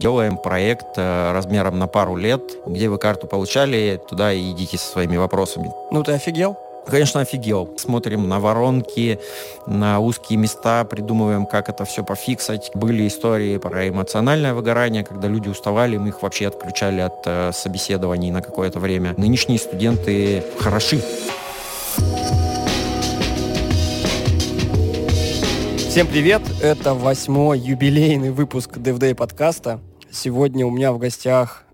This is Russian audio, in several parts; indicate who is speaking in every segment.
Speaker 1: Делаем проект э, размером на пару лет, где вы карту получали, туда и идите со своими вопросами.
Speaker 2: Ну ты офигел?
Speaker 1: Конечно, офигел. Смотрим на воронки, на узкие места, придумываем, как это все пофиксать. Были истории про эмоциональное выгорание, когда люди уставали, мы их вообще отключали от э, собеседований на какое-то время. Нынешние студенты хороши.
Speaker 2: Всем привет! Это восьмой юбилейный выпуск DevDay подкаста. Сегодня у меня в гостях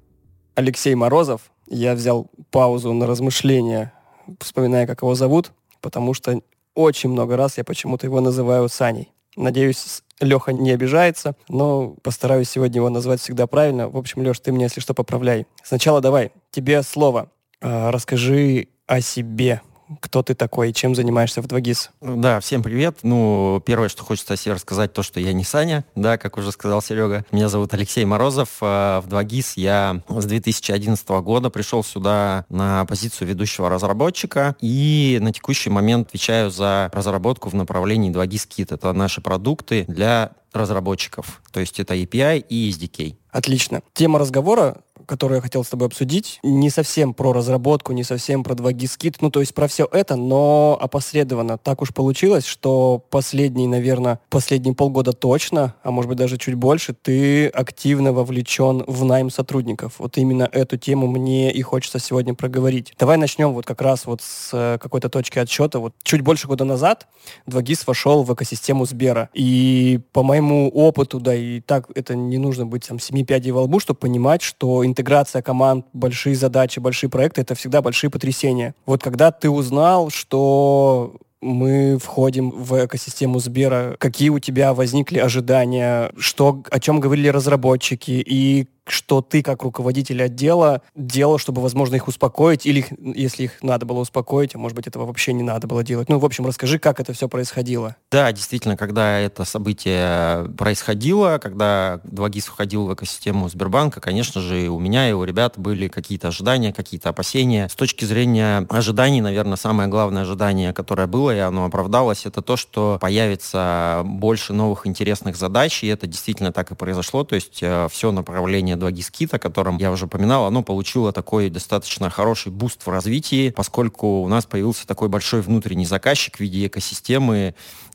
Speaker 2: Алексей Морозов. Я взял паузу на размышления, вспоминая, как его зовут, потому что очень много раз я почему-то его называю Саней. Надеюсь, Леха не обижается, но постараюсь сегодня его назвать всегда правильно. В общем, Леш, ты меня, если что, поправляй. Сначала давай, тебе слово. А, расскажи о себе, кто ты такой чем занимаешься в 2GIS?
Speaker 1: Да, всем привет. Ну, первое, что хочется о себе рассказать, то, что я не Саня, да, как уже сказал Серега. Меня зовут Алексей Морозов. А, в 2GIS я с 2011 года пришел сюда на позицию ведущего разработчика и на текущий момент отвечаю за разработку в направлении 2GIS Kit. Это наши продукты для разработчиков. То есть это API и SDK.
Speaker 2: Отлично. Тема разговора которую я хотел с тобой обсудить, не совсем про разработку, не совсем про 2GIS Kit, ну, то есть про все это, но опосредованно. Так уж получилось, что последний, наверное, последние полгода точно, а может быть даже чуть больше, ты активно вовлечен в найм сотрудников. Вот именно эту тему мне и хочется сегодня проговорить. Давай начнем вот как раз вот с э, какой-то точки отсчета. Вот чуть больше года назад 2GIS вошел в экосистему Сбера. И по моему опыту, да, и так это не нужно быть там семи пядей во лбу, чтобы понимать, что интеграция команд, большие задачи, большие проекты — это всегда большие потрясения. Вот когда ты узнал, что мы входим в экосистему Сбера, какие у тебя возникли ожидания, что, о чем говорили разработчики и что ты, как руководитель отдела, делал, чтобы, возможно, их успокоить, или если их надо было успокоить, а может быть, этого вообще не надо было делать. Ну, в общем, расскажи, как это все происходило.
Speaker 1: Да, действительно, когда это событие происходило, когда 2GIS входил в экосистему Сбербанка, конечно же, у меня и у ребят были какие-то ожидания, какие-то опасения. С точки зрения ожиданий, наверное, самое главное ожидание, которое было, и оно оправдалось, это то, что появится больше новых интересных задач, и это действительно так и произошло, то есть э, все направление приложение 2GIS о котором я уже упоминал, оно получило такой достаточно хороший буст в развитии, поскольку у нас появился такой большой внутренний заказчик в виде экосистемы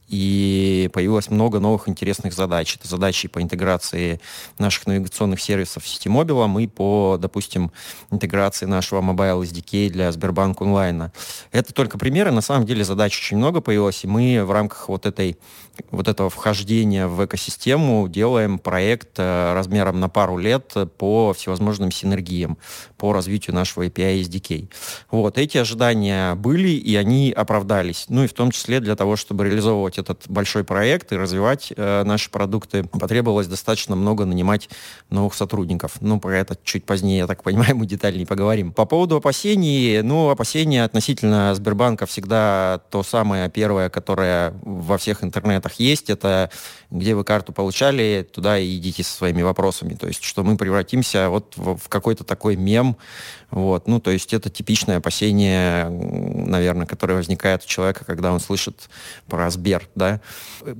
Speaker 1: и появилось много новых интересных задач. Это задачи по интеграции наших навигационных сервисов в Ситимобил и по, допустим, интеграции нашего Mobile SDK для Сбербанк онлайна. Это только примеры. На самом деле задач очень много появилось, и мы в рамках вот, этой, вот этого вхождения в экосистему делаем проект э, размером на пару лет по всевозможным синергиям, по развитию нашего API SDK. Вот, эти ожидания были, и они оправдались. Ну и в том числе для того, чтобы реализовывать этот большой проект и развивать э, наши продукты, потребовалось достаточно много нанимать новых сотрудников. Ну, про это чуть позднее, я так понимаю, мы детальнее поговорим. По поводу опасений, ну, опасения относительно Сбербанка всегда то самое первое, которое во всех интернетах есть, это где вы карту получали, туда и идите со своими вопросами. То есть, что мы превратимся вот в, в какой-то такой мем, вот, ну, то есть это типичное опасение, наверное, которое возникает у человека, когда он слышит про Сбер, да.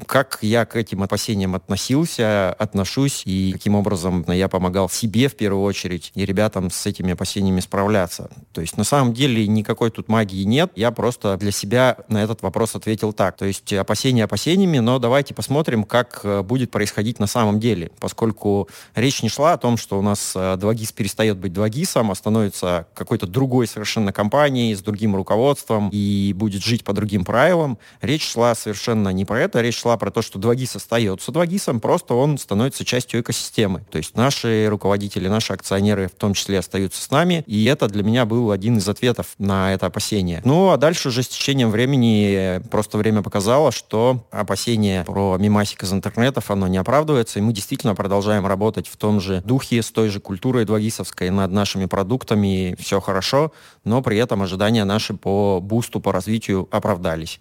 Speaker 1: Как я к этим опасениям относился, отношусь, и каким образом я помогал себе в первую очередь и ребятам с этими опасениями справляться. То есть на самом деле никакой тут магии нет, я просто для себя на этот вопрос ответил так. То есть опасения опасениями, но давайте посмотрим, как э, будет происходить на самом деле, поскольку речь не шла о том, что у нас 2GIS э, перестает быть 2GIS, а становится какой-то другой совершенно компанией, с другим руководством и будет жить по другим правилам. Речь шла совершенно не про это, речь шла про то, что 2GIS остается 2GIS, просто он становится частью экосистемы. То есть наши руководители, наши акционеры в том числе остаются с нами, и это для меня был один из ответов на это опасение. Ну, а дальше уже с течением времени просто время показало, что опасение про мимасик из интернетов, оно не оправдывается, и мы действительно продолжаем работать в том же духе, с той же культурой 2GIS над нашими продуктами, ними все хорошо, но при этом ожидания наши по бусту, по развитию оправдались.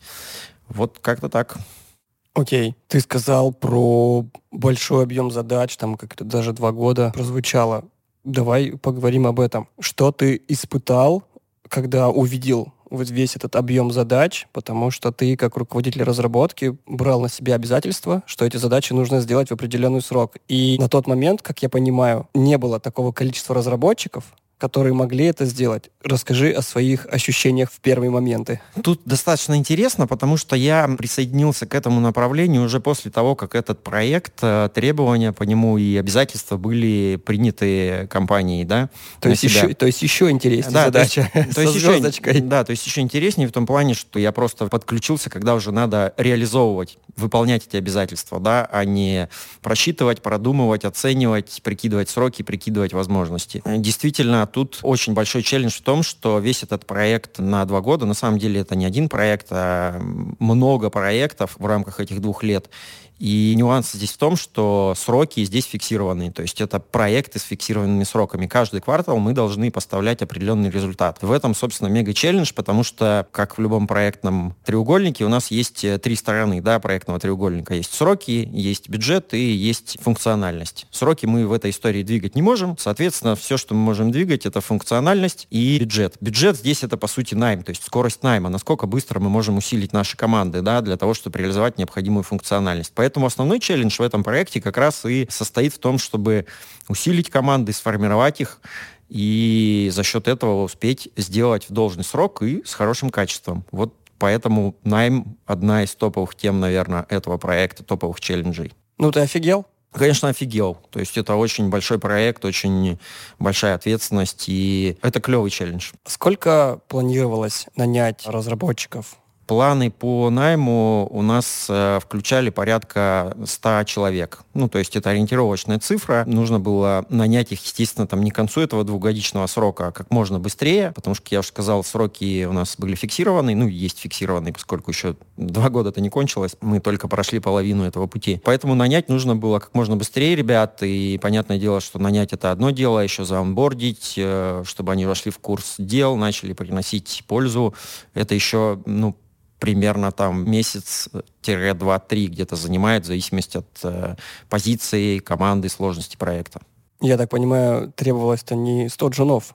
Speaker 1: Вот как-то так.
Speaker 2: Окей, okay. ты сказал про большой объем задач, там как-то даже два года прозвучало. Давай поговорим об этом. Что ты испытал, когда увидел вот весь этот объем задач, потому что ты, как руководитель разработки, брал на себя обязательства, что эти задачи нужно сделать в определенный срок. И на тот момент, как я понимаю, не было такого количества разработчиков, которые могли это сделать. Расскажи о своих ощущениях в первые моменты.
Speaker 1: Тут достаточно интересно, потому что я присоединился к этому направлению уже после того, как этот проект, э, требования по нему и обязательства были приняты компанией, да?
Speaker 2: То, есть еще, то есть еще интереснее да, задача то есть, то есть
Speaker 1: еще, Да, то есть еще интереснее в том плане, что я просто подключился, когда уже надо реализовывать, выполнять эти обязательства, да, а не просчитывать, продумывать, оценивать, прикидывать сроки, прикидывать возможности. Действительно, тут очень большой челлендж в том, что весь этот проект на два года, на самом деле это не один проект, а много проектов в рамках этих двух лет. И нюанс здесь в том, что сроки здесь фиксированы. То есть это проекты с фиксированными сроками. Каждый квартал мы должны поставлять определенный результат. В этом, собственно, мега-челлендж, потому что, как в любом проектном треугольнике, у нас есть э, три стороны да, проектного треугольника. Есть сроки, есть бюджет и есть функциональность. Сроки мы в этой истории двигать не можем. Соответственно, все, что мы можем двигать, это функциональность и бюджет. Бюджет здесь это, по сути, найм, то есть скорость найма. Насколько быстро мы можем усилить наши команды да, для того, чтобы реализовать необходимую функциональность. Поэтому основной челлендж в этом проекте как раз и состоит в том, чтобы усилить команды, сформировать их, и за счет этого успеть сделать в должный срок и с хорошим качеством. Вот поэтому найм одна из топовых тем, наверное, этого проекта, топовых челленджей.
Speaker 2: Ну, ты офигел?
Speaker 1: Конечно, офигел. То есть это очень большой проект, очень большая ответственность, и это клевый челлендж.
Speaker 2: Сколько планировалось нанять разработчиков
Speaker 1: планы по найму у нас э, включали порядка 100 человек. Ну, то есть это ориентировочная цифра. Нужно было нанять их, естественно, там не к концу этого двухгодичного срока, а как можно быстрее, потому что, я уже сказал, сроки у нас были фиксированы, ну, есть фиксированные, поскольку еще два года это не кончилось, мы только прошли половину этого пути. Поэтому нанять нужно было как можно быстрее ребят, и понятное дело, что нанять это одно дело, еще заонбордить, э, чтобы они вошли в курс дел, начали приносить пользу. Это еще, ну, примерно там месяц-два-три где-то занимает, в зависимости от э, позиции, команды, сложности проекта.
Speaker 2: Я так понимаю, требовалось-то не 100 джунов,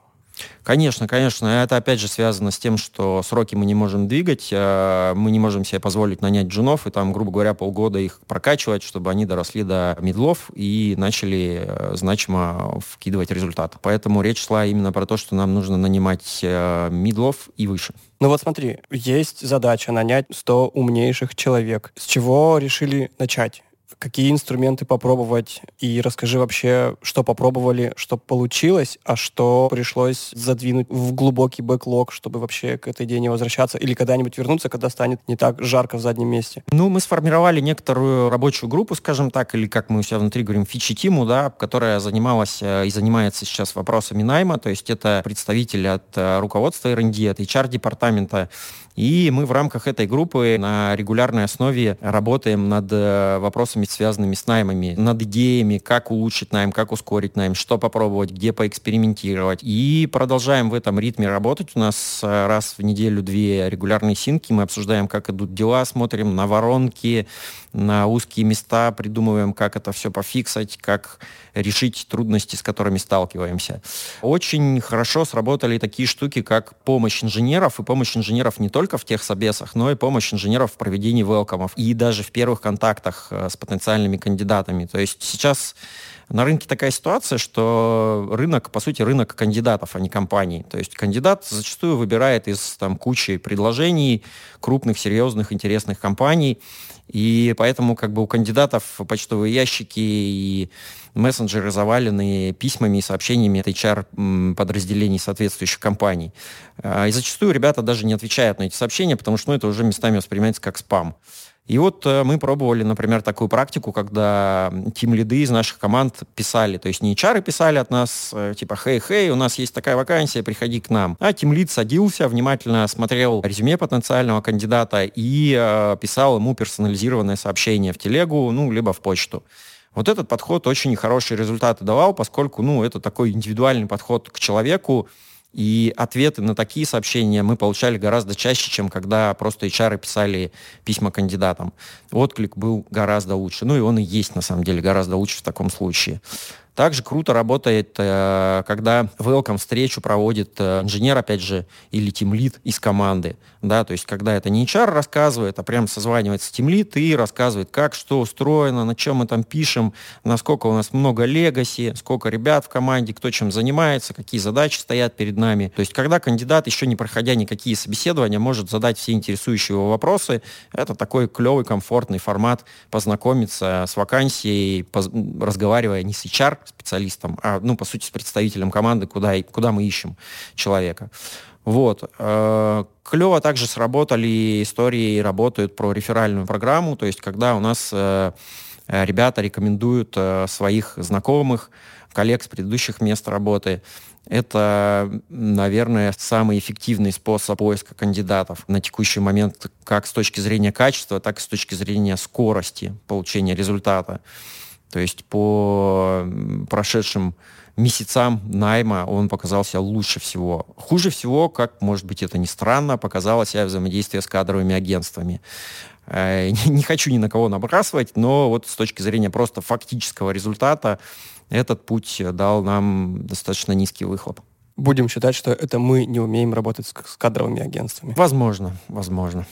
Speaker 1: Конечно, конечно. Это опять же связано с тем, что сроки мы не можем двигать, а мы не можем себе позволить нанять джунов и там, грубо говоря, полгода их прокачивать, чтобы они доросли до медлов и начали э, значимо вкидывать результат. Поэтому речь шла именно про то, что нам нужно нанимать э, медлов и выше.
Speaker 2: Ну вот смотри, есть задача нанять 100 умнейших человек. С чего решили начать? Какие инструменты попробовать и расскажи вообще, что попробовали, что получилось, а что пришлось задвинуть в глубокий бэклог, чтобы вообще к этой идее не возвращаться или когда-нибудь вернуться, когда станет не так жарко в заднем месте.
Speaker 1: Ну, мы сформировали некоторую рабочую группу, скажем так, или как мы у себя внутри говорим, фичи-тиму, да, которая занималась э, и занимается сейчас вопросами найма, то есть это представители от э, руководства R&D, от HR-департамента, и мы в рамках этой группы на регулярной основе работаем над э, вопросами, связанными с наймами, над идеями, как улучшить найм, как ускорить найм, что попробовать, где поэкспериментировать. И продолжаем в этом ритме работать. У нас э, раз в неделю две регулярные синки. Мы обсуждаем, как идут дела, смотрим на воронки, на узкие места, придумываем, как это все пофиксать, как решить трудности, с которыми сталкиваемся. Очень хорошо сработали такие штуки, как помощь инженеров, и помощь инженеров не только в тех собесах, но и помощь инженеров в проведении велкомов, и даже в первых контактах э, с потенциальными кандидатами. То есть сейчас на рынке такая ситуация, что рынок, по сути, рынок кандидатов, а не компаний. То есть кандидат зачастую выбирает из там, кучи предложений крупных, серьезных, интересных компаний, и поэтому как бы у кандидатов почтовые ящики и мессенджеры завалены письмами и сообщениями от HR-подразделений соответствующих компаний. А, и зачастую ребята даже не отвечают на эти сообщения, потому что ну, это уже местами воспринимается как спам. И вот э, мы пробовали, например, такую практику, когда тим-лиды из наших команд писали, то есть не HR писали от нас, э, типа, хей-хей, у нас есть такая вакансия, приходи к нам. А тим-лид садился, внимательно смотрел резюме потенциального кандидата и э, писал ему персонализированное сообщение в телегу, ну, либо в почту. Вот этот подход очень хорошие результаты давал, поскольку, ну, это такой индивидуальный подход к человеку, и ответы на такие сообщения мы получали гораздо чаще, чем когда просто HR писали письма кандидатам. Отклик был гораздо лучше. Ну и он и есть, на самом деле, гораздо лучше в таком случае. Также круто работает, э, когда welcome встречу проводит э, инженер, опять же, или тимлит из команды. Да, то есть когда это не HR рассказывает, а прям созванивается тимлит и рассказывает, как что устроено, на чем мы там пишем, насколько у нас много легаси, сколько ребят в команде, кто чем занимается, какие задачи стоят перед нами. То есть когда кандидат, еще не проходя никакие собеседования, может задать все интересующие его вопросы, это такой клевый, комфортный формат познакомиться с вакансией, разговаривая не с HR специалистом, а, ну, по сути, с представителем команды, куда, куда мы ищем человека. Вот. Э, Клево также сработали истории, работают про реферальную программу, то есть когда у нас э, ребята рекомендуют э, своих знакомых, коллег с предыдущих мест работы, это, наверное, самый эффективный способ поиска кандидатов на текущий момент как с точки зрения качества, так и с точки зрения скорости получения результата. То есть по прошедшим месяцам найма он показался лучше всего. Хуже всего, как, может быть, это ни странно, показало себя взаимодействие с кадровыми агентствами. Э, не хочу ни на кого набрасывать, но вот с точки зрения просто фактического результата этот путь дал нам достаточно низкий выхлоп.
Speaker 2: Будем считать, что это мы не умеем работать с кадровыми агентствами.
Speaker 1: Возможно, возможно.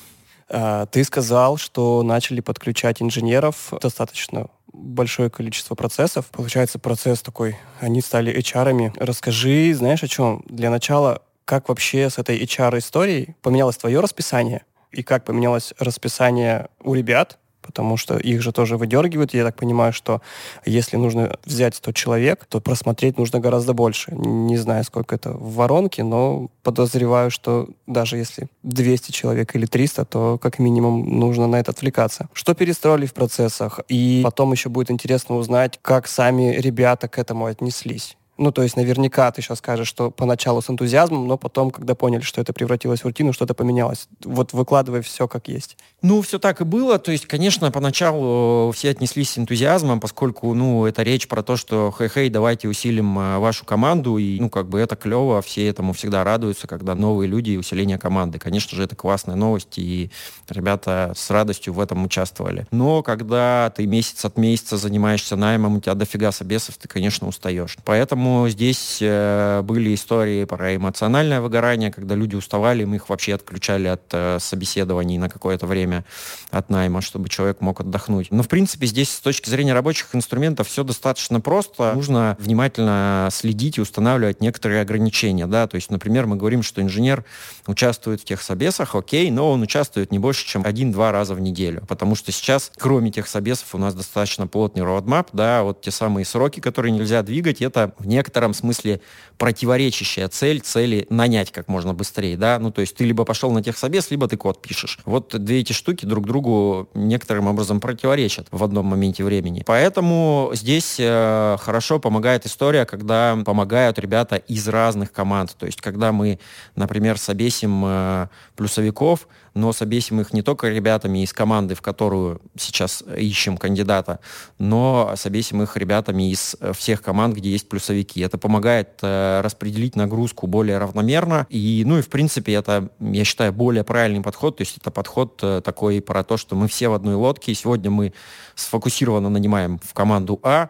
Speaker 2: А, ты сказал, что начали подключать инженеров достаточно большое количество процессов. Получается, процесс такой, они стали HR-ами. Расскажи, знаешь, о чем? Для начала, как вообще с этой HR-историей поменялось твое расписание и как поменялось расписание у ребят, потому что их же тоже выдергивают. Я так понимаю, что если нужно взять 100 человек, то просмотреть нужно гораздо больше. Не знаю, сколько это в воронке, но подозреваю, что даже если 200 человек или 300, то как минимум нужно на это отвлекаться. Что перестроили в процессах? И потом еще будет интересно узнать, как сами ребята к этому отнеслись. Ну, то есть наверняка ты сейчас скажешь, что поначалу с энтузиазмом, но потом, когда поняли, что это превратилось в рутину, что-то поменялось. Вот выкладывай все как есть.
Speaker 1: Ну, все так и было. То есть, конечно, поначалу все отнеслись с энтузиазмом, поскольку, ну, это речь про то, что хей-хей, давайте усилим а, вашу команду, и, ну, как бы это клево, все этому всегда радуются, когда новые люди и усиление команды. Конечно же, это классная новость, и ребята с радостью в этом участвовали. Но когда ты месяц от месяца занимаешься наймом, у тебя дофига собесов, ты, конечно, устаешь. Поэтому Поэтому здесь э, были истории про эмоциональное выгорание, когда люди уставали, мы их вообще отключали от э, собеседований на какое-то время от найма, чтобы человек мог отдохнуть. Но, в принципе, здесь с точки зрения рабочих инструментов все достаточно просто. Нужно внимательно следить и устанавливать некоторые ограничения. Да? То есть, например, мы говорим, что инженер участвует в тех собесах, окей, но он участвует не больше, чем один-два раза в неделю. Потому что сейчас, кроме тех собесов, у нас достаточно плотный roadmap, да, вот те самые сроки, которые нельзя двигать, это в некотором смысле противоречащая цель, цели нанять как можно быстрее, да, ну, то есть ты либо пошел на техсобес, либо ты код пишешь. Вот две эти штуки друг другу некоторым образом противоречат в одном моменте времени. Поэтому здесь э, хорошо помогает история, когда помогают ребята из разных команд, то есть когда мы, например, собесим э, плюсовиков, но собесим их не только ребятами из команды, в которую сейчас ищем кандидата, но собесим их ребятами из э, всех команд, где есть плюсовики. Это помогает э, распределить нагрузку более равномерно. И, ну и, в принципе, это, я считаю, более правильный подход. То есть это подход э, такой про то, что мы все в одной лодке, и сегодня мы сфокусированно нанимаем в команду А,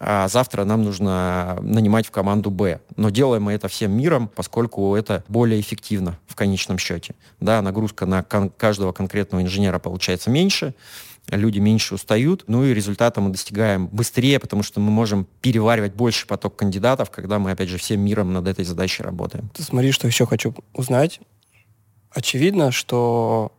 Speaker 1: а завтра нам нужно нанимать в команду Б. Но делаем мы это всем миром, поскольку это более эффективно в конечном счете. Да, нагрузка на кон- каждого конкретного инженера получается меньше, люди меньше устают, ну и результата мы достигаем быстрее, потому что мы можем переваривать больше поток кандидатов, когда мы, опять же, всем миром над этой задачей работаем.
Speaker 2: Ты смотри, что еще хочу узнать. Очевидно, что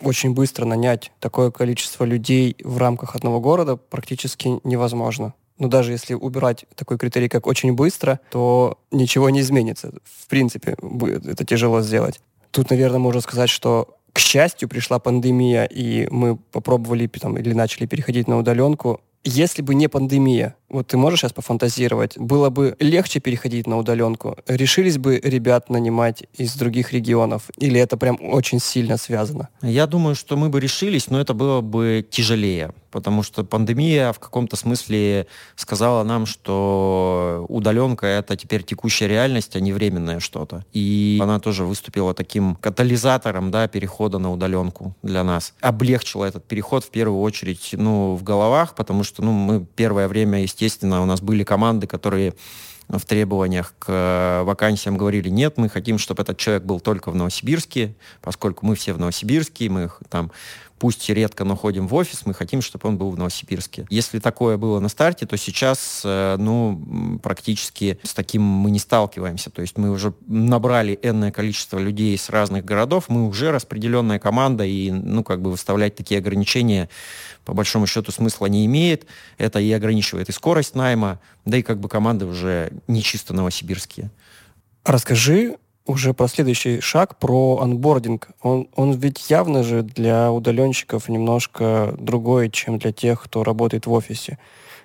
Speaker 2: очень быстро нанять такое количество людей в рамках одного города практически невозможно. Но даже если убирать такой критерий, как очень быстро, то ничего не изменится. В принципе, будет это тяжело сделать. Тут, наверное, можно сказать, что к счастью, пришла пандемия, и мы попробовали там, или начали переходить на удаленку. Если бы не пандемия, вот ты можешь сейчас пофантазировать, было бы легче переходить на удаленку? Решились бы ребят нанимать из других регионов? Или это прям очень сильно связано?
Speaker 1: Я думаю, что мы бы решились, но это было бы тяжелее потому что пандемия в каком-то смысле сказала нам, что удаленка — это теперь текущая реальность, а не временное что-то. И она тоже выступила таким катализатором да, перехода на удаленку для нас. Облегчила этот переход в первую очередь ну, в головах, потому что ну, мы первое время, естественно, естественно, у нас были команды, которые в требованиях к вакансиям говорили, нет, мы хотим, чтобы этот человек был только в Новосибирске, поскольку мы все в Новосибирске, мы там пусть редко, но ходим в офис, мы хотим, чтобы он был в Новосибирске. Если такое было на старте, то сейчас, э, ну, практически с таким мы не сталкиваемся. То есть мы уже набрали энное количество людей с разных городов, мы уже распределенная команда, и, ну, как бы выставлять такие ограничения по большому счету смысла не имеет. Это и ограничивает и скорость найма, да и как бы команды уже не чисто новосибирские.
Speaker 2: Расскажи уже про следующий шаг, про анбординг. Он, он ведь явно же для удаленщиков немножко другой, чем для тех, кто работает в офисе.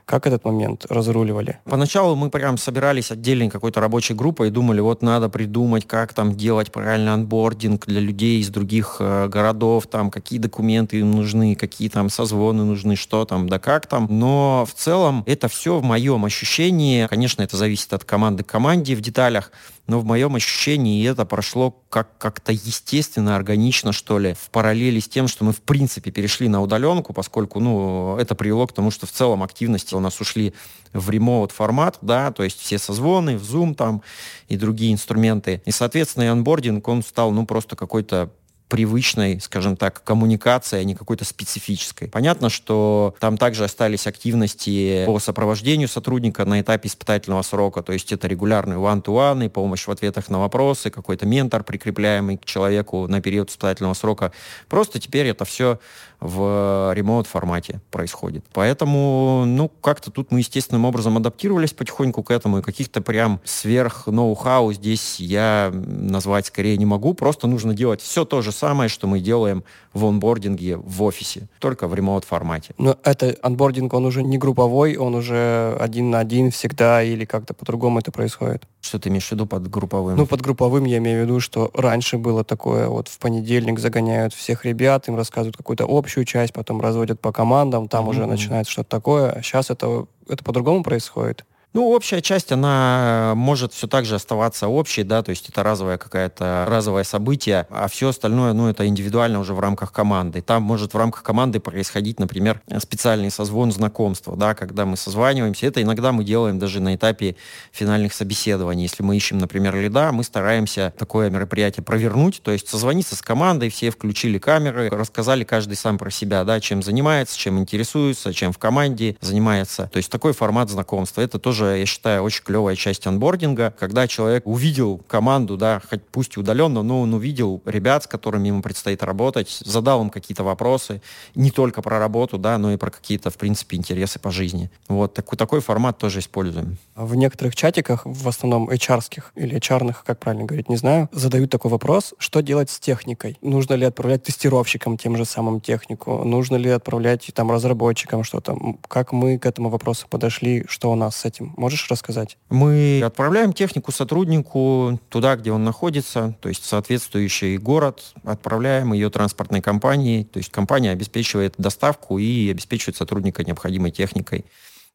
Speaker 2: Как этот момент разруливали?
Speaker 1: Поначалу мы прям собирались отдельной какой-то рабочей группой и думали, вот надо придумать, как там делать правильный анбординг для людей из других э, городов, там какие документы им нужны, какие там созвоны нужны, что там, да как там. Но в целом это все в моем ощущении, конечно, это зависит от команды к команде в деталях, но в моем ощущении это прошло как- как-то естественно, органично, что ли, в параллели с тем, что мы в принципе перешли на удаленку, поскольку, ну, это привело к тому, что в целом активности у нас ушли в ремоут формат, да, то есть все созвоны, в Zoom там и другие инструменты. И, соответственно, и анбординг, он стал, ну, просто какой-то привычной, скажем так, коммуникации, а не какой-то специфической. Понятно, что там также остались активности по сопровождению сотрудника на этапе испытательного срока, то есть это регулярные one-to-one, помощь в ответах на вопросы, какой-то ментор, прикрепляемый к человеку на период испытательного срока. Просто теперь это все в ремоут формате происходит. Поэтому, ну, как-то тут мы естественным образом адаптировались потихоньку к этому, и каких-то прям сверх ноу-хау здесь я назвать скорее не могу. Просто нужно делать все то же самое, что мы делаем в онбординге в офисе, только в ремоут формате.
Speaker 2: Но это онбординг, он уже не групповой, он уже один на один всегда или как-то по-другому это происходит?
Speaker 1: Что ты имеешь в виду под групповым?
Speaker 2: Ну, под групповым я имею в виду, что раньше было такое, вот в понедельник загоняют всех ребят, им рассказывают какую-то общую часть, потом разводят по командам, там mm-hmm. уже начинается что-то такое. Сейчас это, это по-другому происходит.
Speaker 1: Ну, общая часть, она может все так же оставаться общей, да, то есть это разовое какое-то разовое событие, а все остальное, ну, это индивидуально уже в рамках команды. Там может в рамках команды происходить, например, специальный созвон знакомства, да, когда мы созваниваемся. Это иногда мы делаем даже на этапе финальных собеседований. Если мы ищем, например, лида, мы стараемся такое мероприятие провернуть, то есть созвониться с командой, все включили камеры, рассказали каждый сам про себя, да, чем занимается, чем интересуется, чем в команде занимается. То есть такой формат знакомства. Это тоже я считаю, очень клевая часть анбординга, когда человек увидел команду, да, хоть пусть и удаленно, но он увидел ребят, с которыми ему предстоит работать, задал им какие-то вопросы, не только про работу, да, но и про какие-то, в принципе, интересы по жизни. Вот такой, такой формат тоже используем.
Speaker 2: В некоторых чатиках, в основном hr или hr как правильно говорить, не знаю, задают такой вопрос, что делать с техникой? Нужно ли отправлять тестировщикам тем же самым технику? Нужно ли отправлять там разработчикам что-то? Как мы к этому вопросу подошли? Что у нас с этим? Можешь рассказать?
Speaker 1: Мы отправляем технику сотруднику туда, где он находится, то есть соответствующий город, отправляем ее транспортной компании, то есть компания обеспечивает доставку и обеспечивает сотрудника необходимой техникой.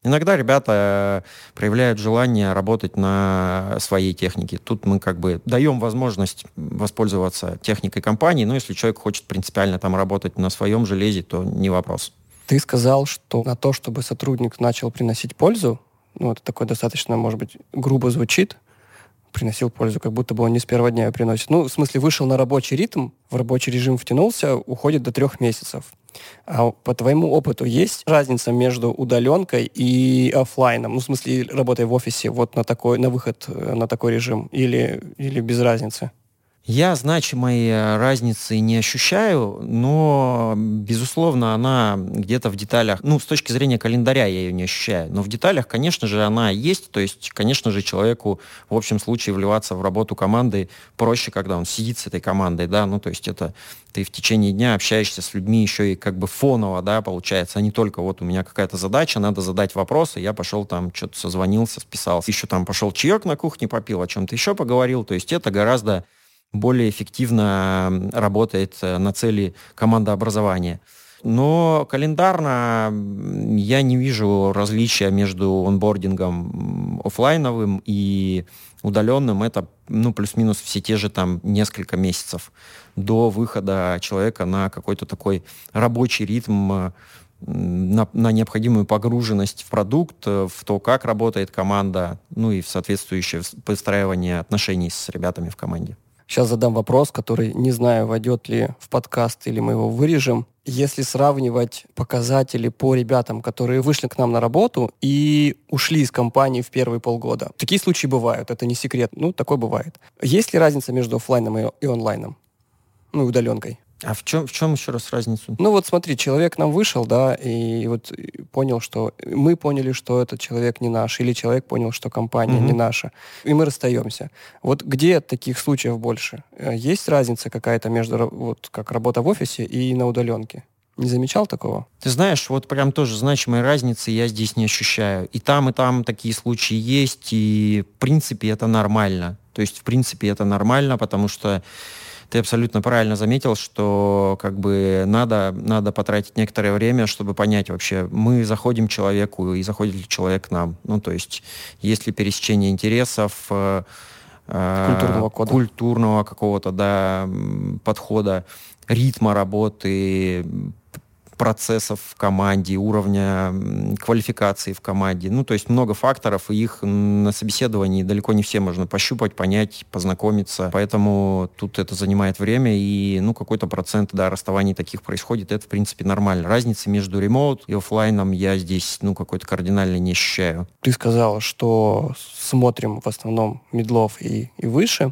Speaker 1: Иногда ребята проявляют желание работать на своей технике. Тут мы как бы даем возможность воспользоваться техникой компании, но если человек хочет принципиально там работать на своем железе, то не вопрос.
Speaker 2: Ты сказал, что на то, чтобы сотрудник начал приносить пользу, ну, это такое достаточно, может быть, грубо звучит, приносил пользу, как будто бы он не с первого дня приносит. Ну, в смысле, вышел на рабочий ритм, в рабочий режим втянулся, уходит до трех месяцев. А по твоему опыту есть разница между удаленкой и офлайном? Ну, в смысле, работая в офисе, вот на такой, на выход э, на такой режим, или, или без разницы?
Speaker 1: Я значимой э, разницы не ощущаю, но, безусловно, она где-то в деталях, ну, с точки зрения календаря я ее не ощущаю, но в деталях, конечно же, она есть, то есть, конечно же, человеку в общем случае вливаться в работу команды проще, когда он сидит с этой командой, да, ну, то есть это ты в течение дня общаешься с людьми еще и как бы фоново, да, получается, а не только вот у меня какая-то задача, надо задать вопросы, я пошел там, что-то созвонился, списался, еще там пошел чаек на кухне попил, о чем-то еще поговорил, то есть это гораздо более эффективно работает э, на цели командообразования. Но календарно я не вижу различия между онбордингом офлайновым и удаленным. Это ну, плюс-минус все те же там несколько месяцев до выхода человека на какой-то такой рабочий ритм на, на необходимую погруженность в продукт, в то, как работает команда, ну и в соответствующее постраивание отношений с ребятами в команде.
Speaker 2: Сейчас задам вопрос, который не знаю, войдет ли в подкаст или мы его вырежем. Если сравнивать показатели по ребятам, которые вышли к нам на работу и ушли из компании в первые полгода. Такие случаи бывают, это не секрет. Ну, такое бывает. Есть ли разница между офлайном и, и онлайном? Ну, удаленкой.
Speaker 1: А в чем, в чем еще раз разница?
Speaker 2: Ну вот смотри, человек нам вышел, да, и вот понял, что мы поняли, что этот человек не наш, или человек понял, что компания угу. не наша, и мы расстаемся. Вот где таких случаев больше? Э, есть разница какая-то между вот как работа в офисе и на удаленке? Не замечал такого?
Speaker 1: Ты знаешь, вот прям тоже значимой разницы я здесь не ощущаю. И там, и там такие случаи есть, и в принципе это нормально. То есть, в принципе, это нормально, потому что ты абсолютно правильно заметил, что как бы надо, надо потратить некоторое время, чтобы понять вообще, мы заходим человеку и заходит ли человек к нам. Ну, то есть, есть ли пересечение интересов, э,
Speaker 2: э культурного кода.
Speaker 1: культурного какого-то да, подхода, ритма работы, процессов в команде, уровня квалификации в команде. Ну, то есть много факторов, и их на собеседовании далеко не все можно пощупать, понять, познакомиться. Поэтому тут это занимает время, и, ну, какой-то процент, да, расставаний таких происходит. Это, в принципе, нормально. Разницы между ремоут и офлайном я здесь, ну, какой-то кардинально не ощущаю.
Speaker 2: Ты сказал, что смотрим в основном медлов и, и выше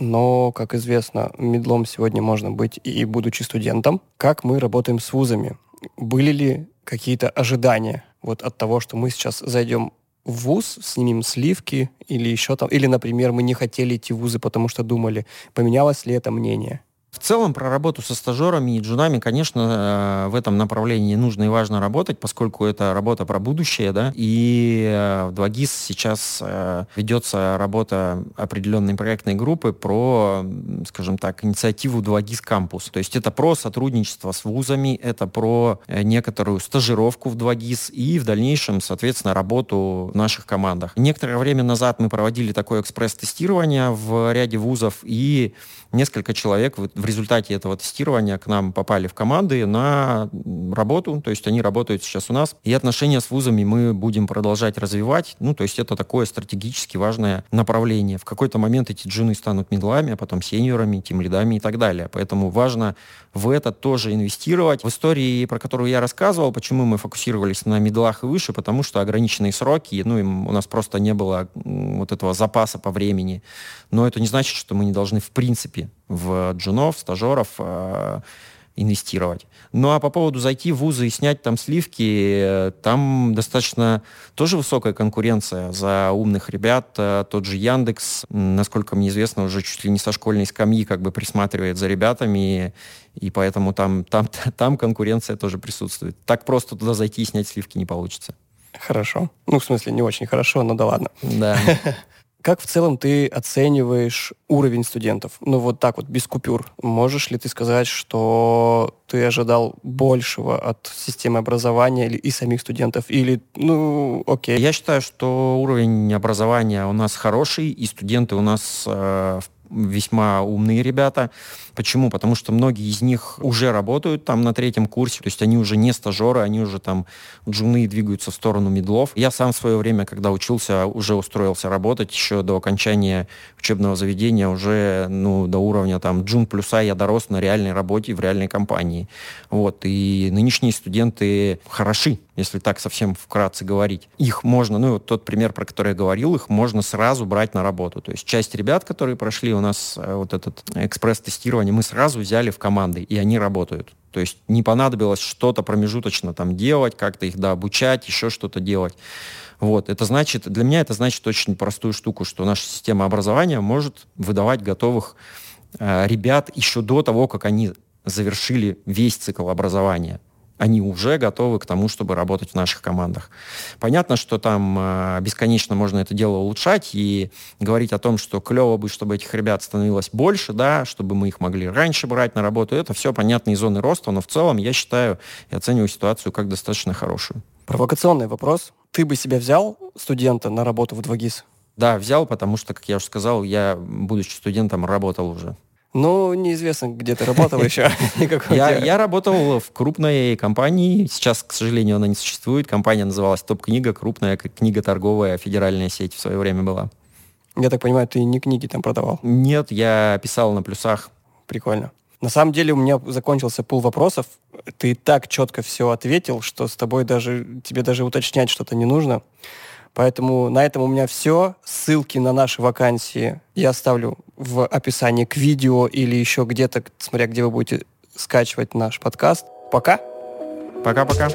Speaker 2: но, как известно, медлом сегодня можно быть и будучи студентом. Как мы работаем с вузами? Были ли какие-то ожидания вот от того, что мы сейчас зайдем в ВУЗ, снимем сливки или еще там, или, например, мы не хотели идти в ВУЗы, потому что думали, поменялось ли это мнение?
Speaker 1: В целом про работу со стажерами и джунами, конечно, э, в этом направлении нужно и важно работать, поскольку это работа про будущее, да, и э, в 2GIS сейчас э, ведется работа определенной проектной группы про, скажем так, инициативу 2GIS кампус. То есть это про сотрудничество с вузами, это про некоторую стажировку в 2GIS и в дальнейшем, соответственно, работу в наших командах. Некоторое время назад мы проводили такое экспресс-тестирование в ряде вузов, и несколько человек в результате этого тестирования к нам попали в команды на работу, то есть они работают сейчас у нас, и отношения с вузами мы будем продолжать развивать, ну, то есть это такое стратегически важное направление. В какой-то момент эти джуны станут медлами, а потом сеньорами, тем лидами и так далее. Поэтому важно в это тоже инвестировать. В истории, про которую я рассказывал, почему мы фокусировались на медлах и выше, потому что ограниченные сроки, ну, у нас просто не было вот этого запаса по времени. Но это не значит, что мы не должны в принципе в джунов, стажеров э, инвестировать. Ну а по поводу зайти в вузы и снять там сливки, там достаточно тоже высокая конкуренция за умных ребят. Э, тот же Яндекс, насколько мне известно, уже чуть ли не со школьной скамьи как бы присматривает за ребятами, и поэтому там, там, там конкуренция тоже присутствует. Так просто туда зайти и снять сливки не получится.
Speaker 2: Хорошо. Ну, в смысле, не очень хорошо, но да ладно.
Speaker 1: Да.
Speaker 2: Как в целом ты оцениваешь уровень студентов? Ну, вот так вот, без купюр. Можешь ли ты сказать, что ты ожидал большего от системы образования или и самих студентов? Или, ну, окей.
Speaker 1: Я считаю, что уровень образования у нас хороший, и студенты у нас э, весьма умные ребята. Почему? Потому что многие из них уже работают там на третьем курсе, то есть они уже не стажеры, они уже там джуны двигаются в сторону медлов. Я сам в свое время, когда учился, уже устроился работать еще до окончания учебного заведения, уже ну, до уровня там джун плюса я дорос на реальной работе в реальной компании. Вот. И нынешние студенты хороши, если так совсем вкратце говорить. Их можно, ну вот тот пример, про который я говорил, их можно сразу брать на работу. То есть часть ребят, которые прошли у нас э, вот этот экспресс-тестирование, они мы сразу взяли в команды, и они работают. То есть не понадобилось что-то промежуточно там делать, как-то их да, обучать, еще что-то делать. Вот, это значит, для меня это значит очень простую штуку, что наша система образования может выдавать готовых э, ребят еще до того, как они завершили весь цикл образования они уже готовы к тому, чтобы работать в наших командах. Понятно, что там э, бесконечно можно это дело улучшать и говорить о том, что клево бы, чтобы этих ребят становилось больше, да, чтобы мы их могли раньше брать на работу. Это все понятные зоны роста, но в целом я считаю и оцениваю ситуацию как достаточно хорошую.
Speaker 2: Провокационный вопрос. Ты бы себя взял, студента, на работу в 2GIS?
Speaker 1: Да, взял, потому что, как я уже сказал, я, будучи студентом, работал уже.
Speaker 2: Ну, неизвестно, где ты работал еще.
Speaker 1: Я, я работал в крупной компании. Сейчас, к сожалению, она не существует. Компания называлась Топ-книга. Крупная книга торговая, федеральная сеть в свое время была.
Speaker 2: Я так понимаю, ты не книги там продавал?
Speaker 1: Нет, я писал на плюсах.
Speaker 2: Прикольно. На самом деле у меня закончился пул вопросов. Ты так четко все ответил, что с тобой даже тебе даже уточнять что-то не нужно. Поэтому на этом у меня все. Ссылки на наши вакансии я оставлю в описании к видео или еще где-то, смотря где вы будете скачивать наш подкаст. Пока.
Speaker 1: Пока-пока.